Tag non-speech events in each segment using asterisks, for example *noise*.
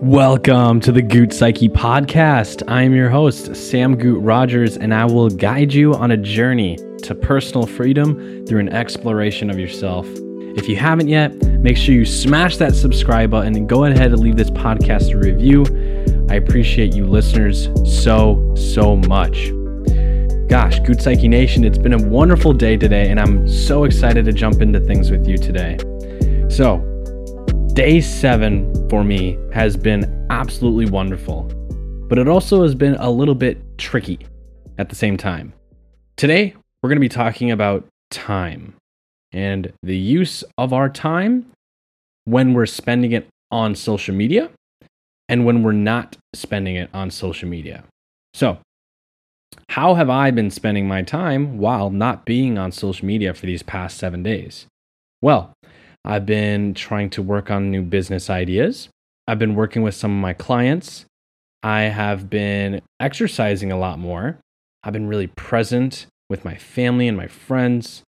Welcome to the Goot Psyche podcast. I am your host, Sam Goot Rogers, and I will guide you on a journey to personal freedom through an exploration of yourself. If you haven't yet, make sure you smash that subscribe button and go ahead and leave this podcast a review. I appreciate you listeners so, so much. Gosh, Goot Psyche Nation, it's been a wonderful day today, and I'm so excited to jump into things with you today. So, day seven for me has been absolutely wonderful, but it also has been a little bit tricky at the same time. Today, we're going to be talking about time and the use of our time when we're spending it on social media and when we're not spending it on social media. So, how have I been spending my time while not being on social media for these past seven days? Well, I've been trying to work on new business ideas. I've been working with some of my clients. I have been exercising a lot more. I've been really present with my family and my friends.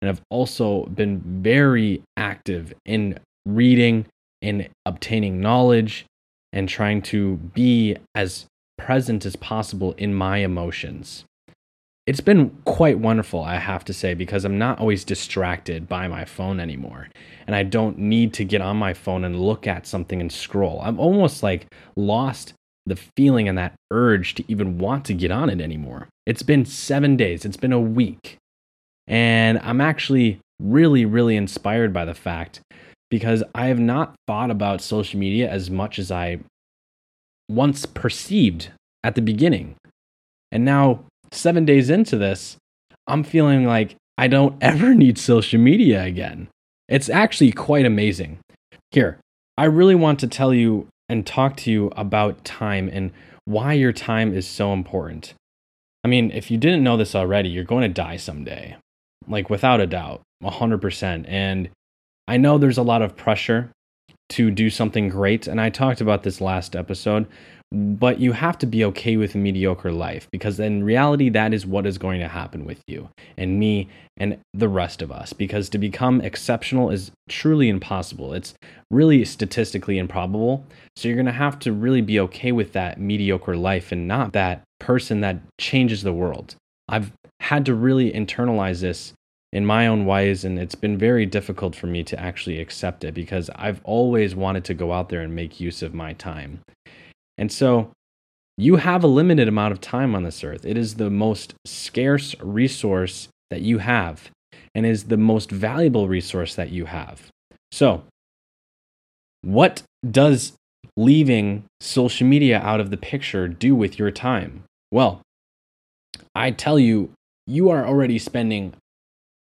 And I've also been very active in reading and obtaining knowledge and trying to be as present as possible in my emotions it's been quite wonderful, I have to say, because I'm not always distracted by my phone anymore. And I don't need to get on my phone and look at something and scroll. I'm almost like lost the feeling and that urge to even want to get on it anymore. It's been seven days, it's been a week. And I'm actually really, really inspired by the fact because I have not thought about social media as much as I once perceived at the beginning. And now seven days into this, I'm feeling like I don't *laughs* ever need social media again. It's actually quite amazing. Here, I really want to tell you and talk to you about time and why your time is so important. I mean, if you didn't know this already, you're going to die someday, like without a doubt, 100%. And I know there's a lot of pressure to do something great. And I talked about this last episode but you have to be okay with a mediocre life because in reality that is what is going to happen with you and me and the rest of us because to become exceptional is truly impossible. It's really statistically improbable. So you're going to have to really be okay with that mediocre life and not that person that changes the world. I've had to really internalize this in my own ways and it's been very difficult for me to actually accept it because I've always wanted to go out there and make use of my time. And so you have a limited amount of time on this earth. It is the most scarce resource that you have and is the most valuable resource that you have. So, what does leaving social media out of the picture do with your time? Well, I tell you, you are already spending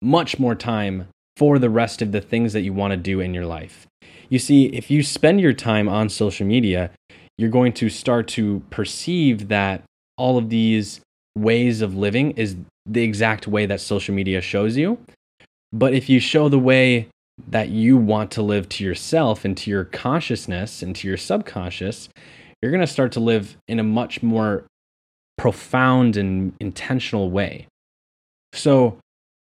much more time for the rest of the things that you want to do in your life. You see, if you spend your time on social media, you're going to start to perceive that all of these ways of living is the exact way that social media shows you. But if you show the way that you want to live to yourself and to your consciousness and to your subconscious, you're going to start to live in a much more profound and intentional way. So,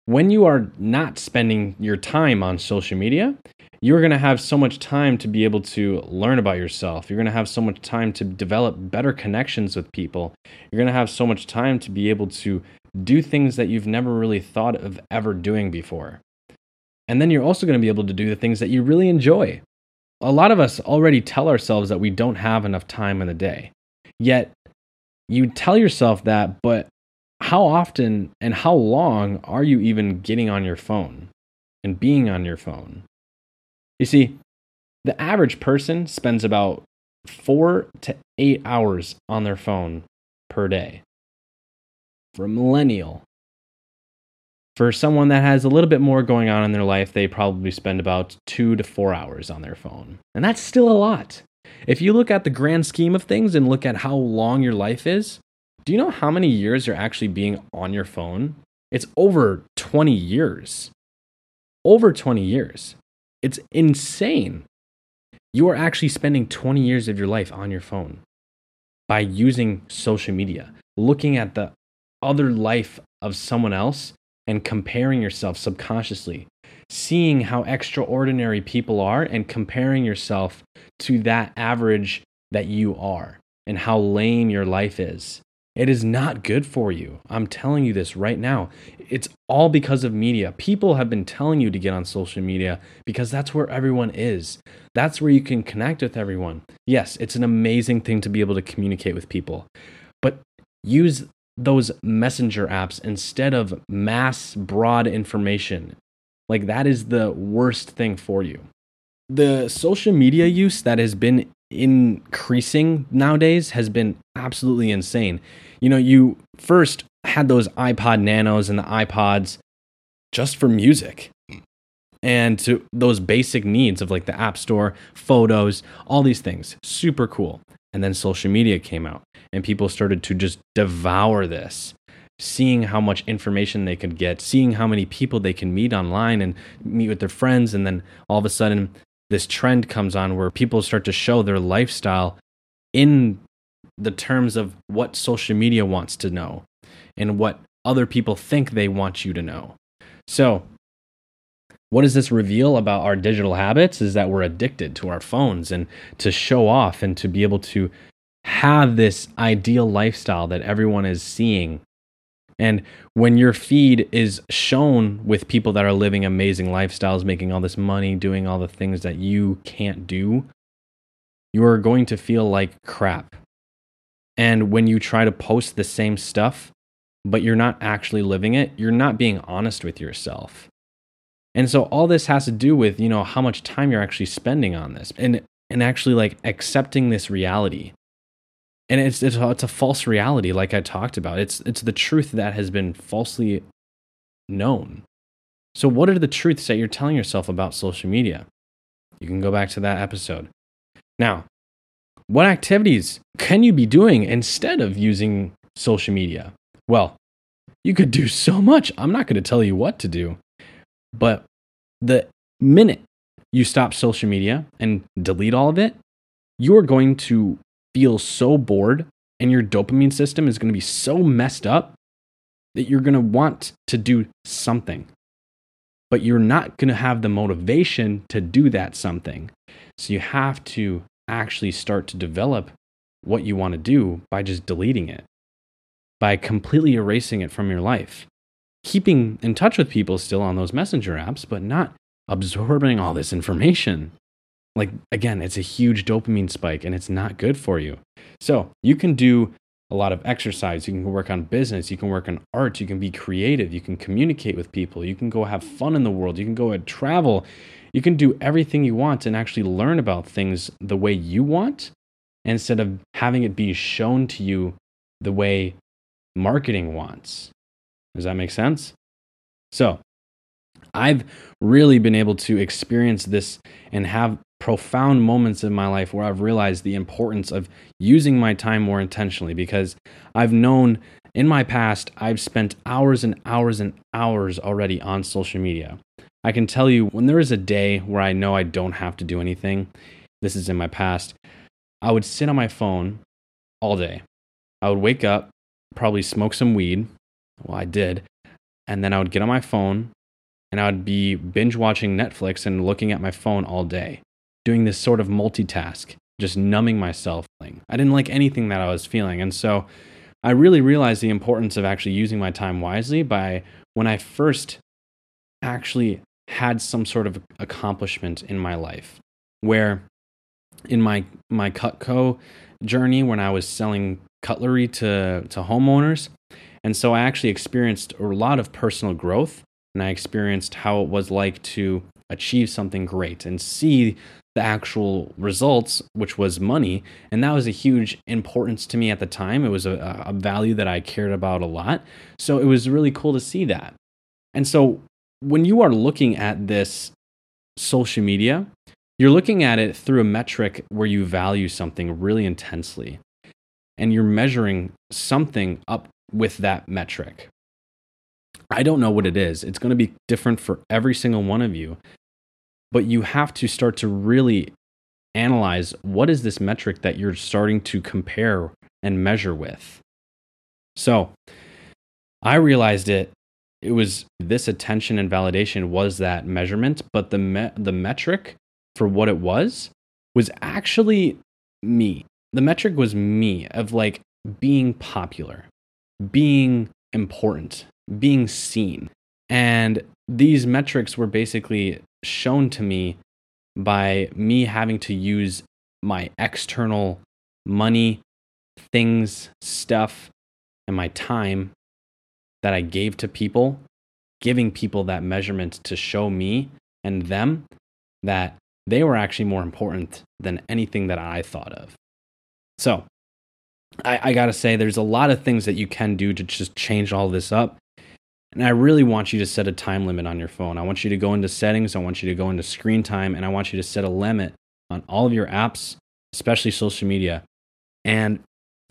when you are not spending your time on social media, you're going to have so much time to be able to learn about yourself. You're going to have so much time to develop better connections with people. You're going to have so much time to be able to do things that you've never really thought of ever doing before. And then you're also going to be able to do the things that you really enjoy. A lot of us already tell ourselves that we don't have enough time in the day. Yet you tell yourself that, but how often and how long are you even getting on your phone and being on your phone? You see, the average person spends about four to eight hours on their phone per day. For a millennial, for someone that has a little bit more going on in their life, they probably spend about two to four hours on their phone. And that's still a lot. If you look at the grand scheme of things and look at how long your life is, do you know how many years you're actually being on your phone? It's over 20 years. Over 20 years. It's insane. You are actually spending 20 years of your life on your phone by using social media, looking at the other life of someone else and comparing yourself subconsciously, seeing how extraordinary people are and comparing yourself to that average that you are and how lame your life is. It is not good for you. I'm telling you this right now. It's all because of media. People have been telling you to get on social media because that's where everyone is. That's where you can connect with everyone. Yes, it's an amazing thing to be able to communicate with people, but use those messenger apps instead of mass broad information. Like that is the worst thing for you. The social media use that has been increasing nowadays has been absolutely insane you know, you first had those iPod Nanos and the iPods just for music and to those basic needs of like the App Store, photos, all these things. Super cool. And then social media came out and people started to just devour this, seeing how much information they could get, seeing how many people they can meet online and meet with their friends. And then all of a sudden, this trend comes on where people start to show their lifestyle in the terms of what social media wants to know and what other people think they want you to know. So, what does this reveal about our digital habits is that we're addicted to our phones and to show off and to be able to have this ideal lifestyle that everyone is seeing. And when your feed is shown with people that are living amazing lifestyles, making all this money, doing all the things that you can't do, you are going to feel like crap. And when you try to post the same stuff, but you're not actually living it, you're not being honest with yourself. And so all this has to do with, you know, how much time you're actually spending on this and and actually like accepting this reality. And it's it's a, it's a false reality like I talked about. It's it's the truth that has been falsely known. So what are the truths that you're telling yourself about social media? You can go back to that episode. Now, what activities can you be doing instead of using social media? Well, you could do so much. I'm not going to tell you what to do. But the minute you stop social media and delete all of it, you are going to feel so bored and your dopamine system is going to be so messed up that you're going to want to do something. But you're not going to have the motivation to do that something. So you have to actually start to develop what you want to do by just deleting it, by completely erasing it from your life. Keeping in touch with people still on those messenger apps, but not absorbing all this information. Like, again, it's a huge dopamine spike and it's not good for you. So, you can do a lot of exercise. You can work on business. You can work on art. You can be creative. You can communicate with people. You can go have fun in the world. You can go and travel. You can do everything you want and actually learn about things the way you want instead of having it be shown to you the way marketing wants. Does that make sense? So, I've really been able to experience this and have profound moments in my life where I've realized the importance of using my time more intentionally because I've known in my past I've spent hours and hours and hours already on social media. I can tell you when there is a day where I know I don't have to do anything, this is in my past, I would sit on my phone all day. I would wake up, probably smoke some weed. Well, I did. And then I would get on my phone and I would be binge watching Netflix and looking at my phone all day, doing this sort of multitask, just numbing myself. I didn't like anything that I was feeling. And so I really realized the importance of actually using my time wisely by when I first actually had some sort of accomplishment in my life where in my my Cutco journey when I was selling cutlery to to homeowners and so I actually experienced a lot of personal growth and I experienced how it was like to achieve something great and see the actual results, which was money. And that was a huge importance to me at the time. It was a, a, value that I cared about a lot. So it was really cool to see that. And so when you are looking at this social media, you're looking at it through a metric where you value something really intensely and you're measuring something up with that metric. I don't know what it is. It's going to be different for every single one of you. But you have to start to really analyze what is this metric that you're starting to compare and measure with. So I realized it it was this attention and validation was that measurement, but the me- the metric for what it was was actually me. the metric was me of like being popular, being important, being seen. And these metrics were basically shown to me by me having to use my external money, things, stuff, and my time that I gave to people, giving people that measurement to show me and them that they were actually more important than anything that I thought of. So, I, I got to say, there's a lot of things that you can do to just change all this up. And I really want you to set a time limit on your phone. I want you to go into settings, I want you to go into screen time, and I want you to set a limit on all of your apps, especially social media. And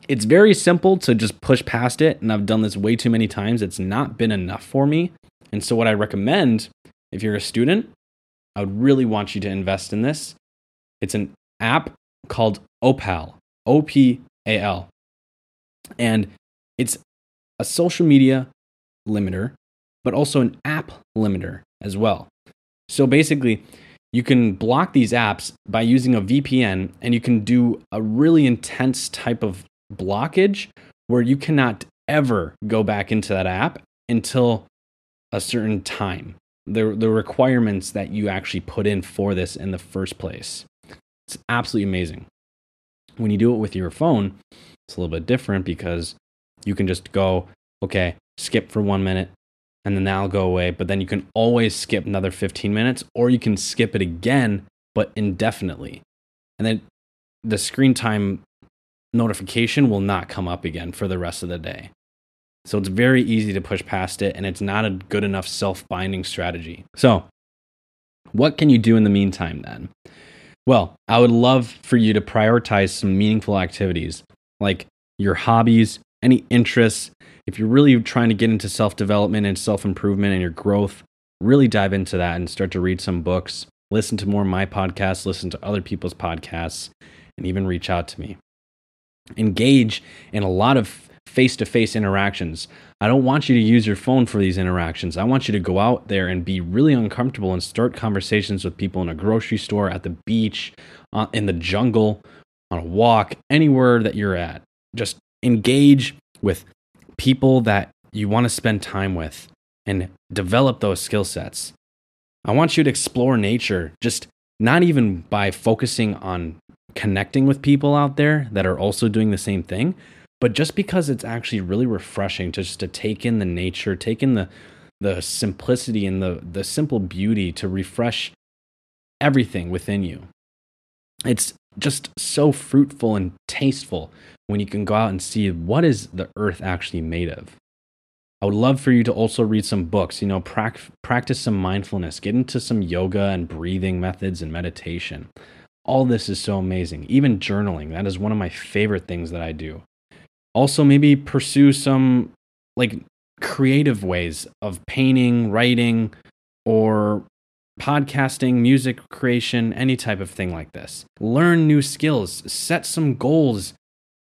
it's very simple to just push past it. And I've done this way too many times. It's not been enough for me. And so, what I recommend if you're a student, I would really want you to invest in this. It's an app called Opal, O P A L. And it's a social media limiter, but also an app limiter as well. So basically, you can block these apps by using a VPN and you can do a really intense type of blockage where you cannot ever go back into that app until a certain time. The, the requirements that you actually put in for this in the first place. It's absolutely amazing. When you do it with your phone, it's a little bit different because you can just go, okay, skip for one minute, and then that'll go away. But then you can always skip another 15 minutes, or you can skip it again, but indefinitely. And then the screen time notification will not come up again for the rest of the day. So it's very easy to push past it, and it's not a good enough self binding strategy. So, what can you do in the meantime then? Well, I would love for you to prioritize some meaningful activities like your hobbies, any interests. If you're really trying to get into self development and self improvement and your growth, really dive into that and start to read some books, listen to more of my podcasts, listen to other people's podcasts, and even reach out to me. Engage in a lot of face to face interactions. I don't want you to use your phone for these interactions. I want you to go out there and be really uncomfortable and start conversations with people in a grocery store, at the beach, uh, in the jungle, on a walk, anywhere that you're at. Just engage with people that you want to spend time with and develop those skill sets. I want you to explore nature, just not even by focusing on connecting with people out there that are also doing the same thing, but just because it's actually really refreshing to just to take in the nature, take in the the simplicity and the the simple beauty to refresh everything within you. It's just so fruitful and tasteful when you can go out and see what is the earth actually made of. I would love for you to also read some books, you know, pra- practice some mindfulness, get into some yoga and breathing methods and meditation. All this is so amazing. Even journaling, that is one of my favorite things that I do. Also, maybe pursue some like creative ways of painting, writing, or podcasting, music creation, any type of thing like this. Learn new skills, set some goals,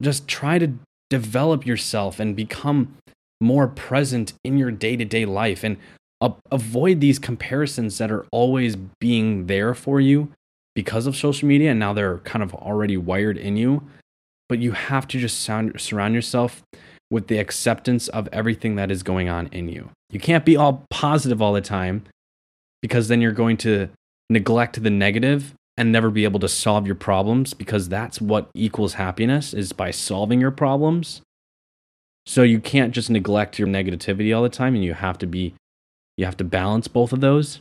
just try to develop yourself and become more present in your day to day life and uh, avoid these comparisons that are always being there for you because of social media and now they're kind of already wired in you. But you have to just sound, surround yourself with the acceptance of everything that is going on in you. You can't be all positive all the time because then you're going to neglect the negative and never be able to solve your problems because that's what equals happiness is by solving your problems. So you can't just neglect your negativity all the time and you have to be you have to balance both of those.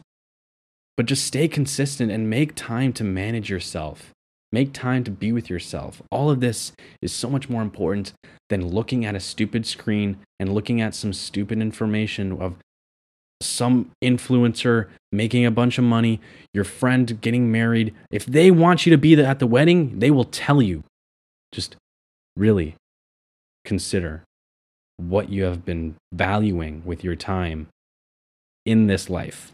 But just stay consistent and make time to manage yourself. Make time to be with yourself. All of this is so much more important than looking at a stupid screen and looking at some stupid information of some influencer making a bunch of money, your friend getting married, if they want you to be at the wedding, they will tell you. Just really consider what you have been valuing with your time in this life.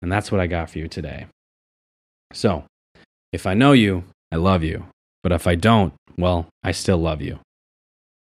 And that's what I got for you today. So, if I know you, I love you. But if I don't, well, I still love you.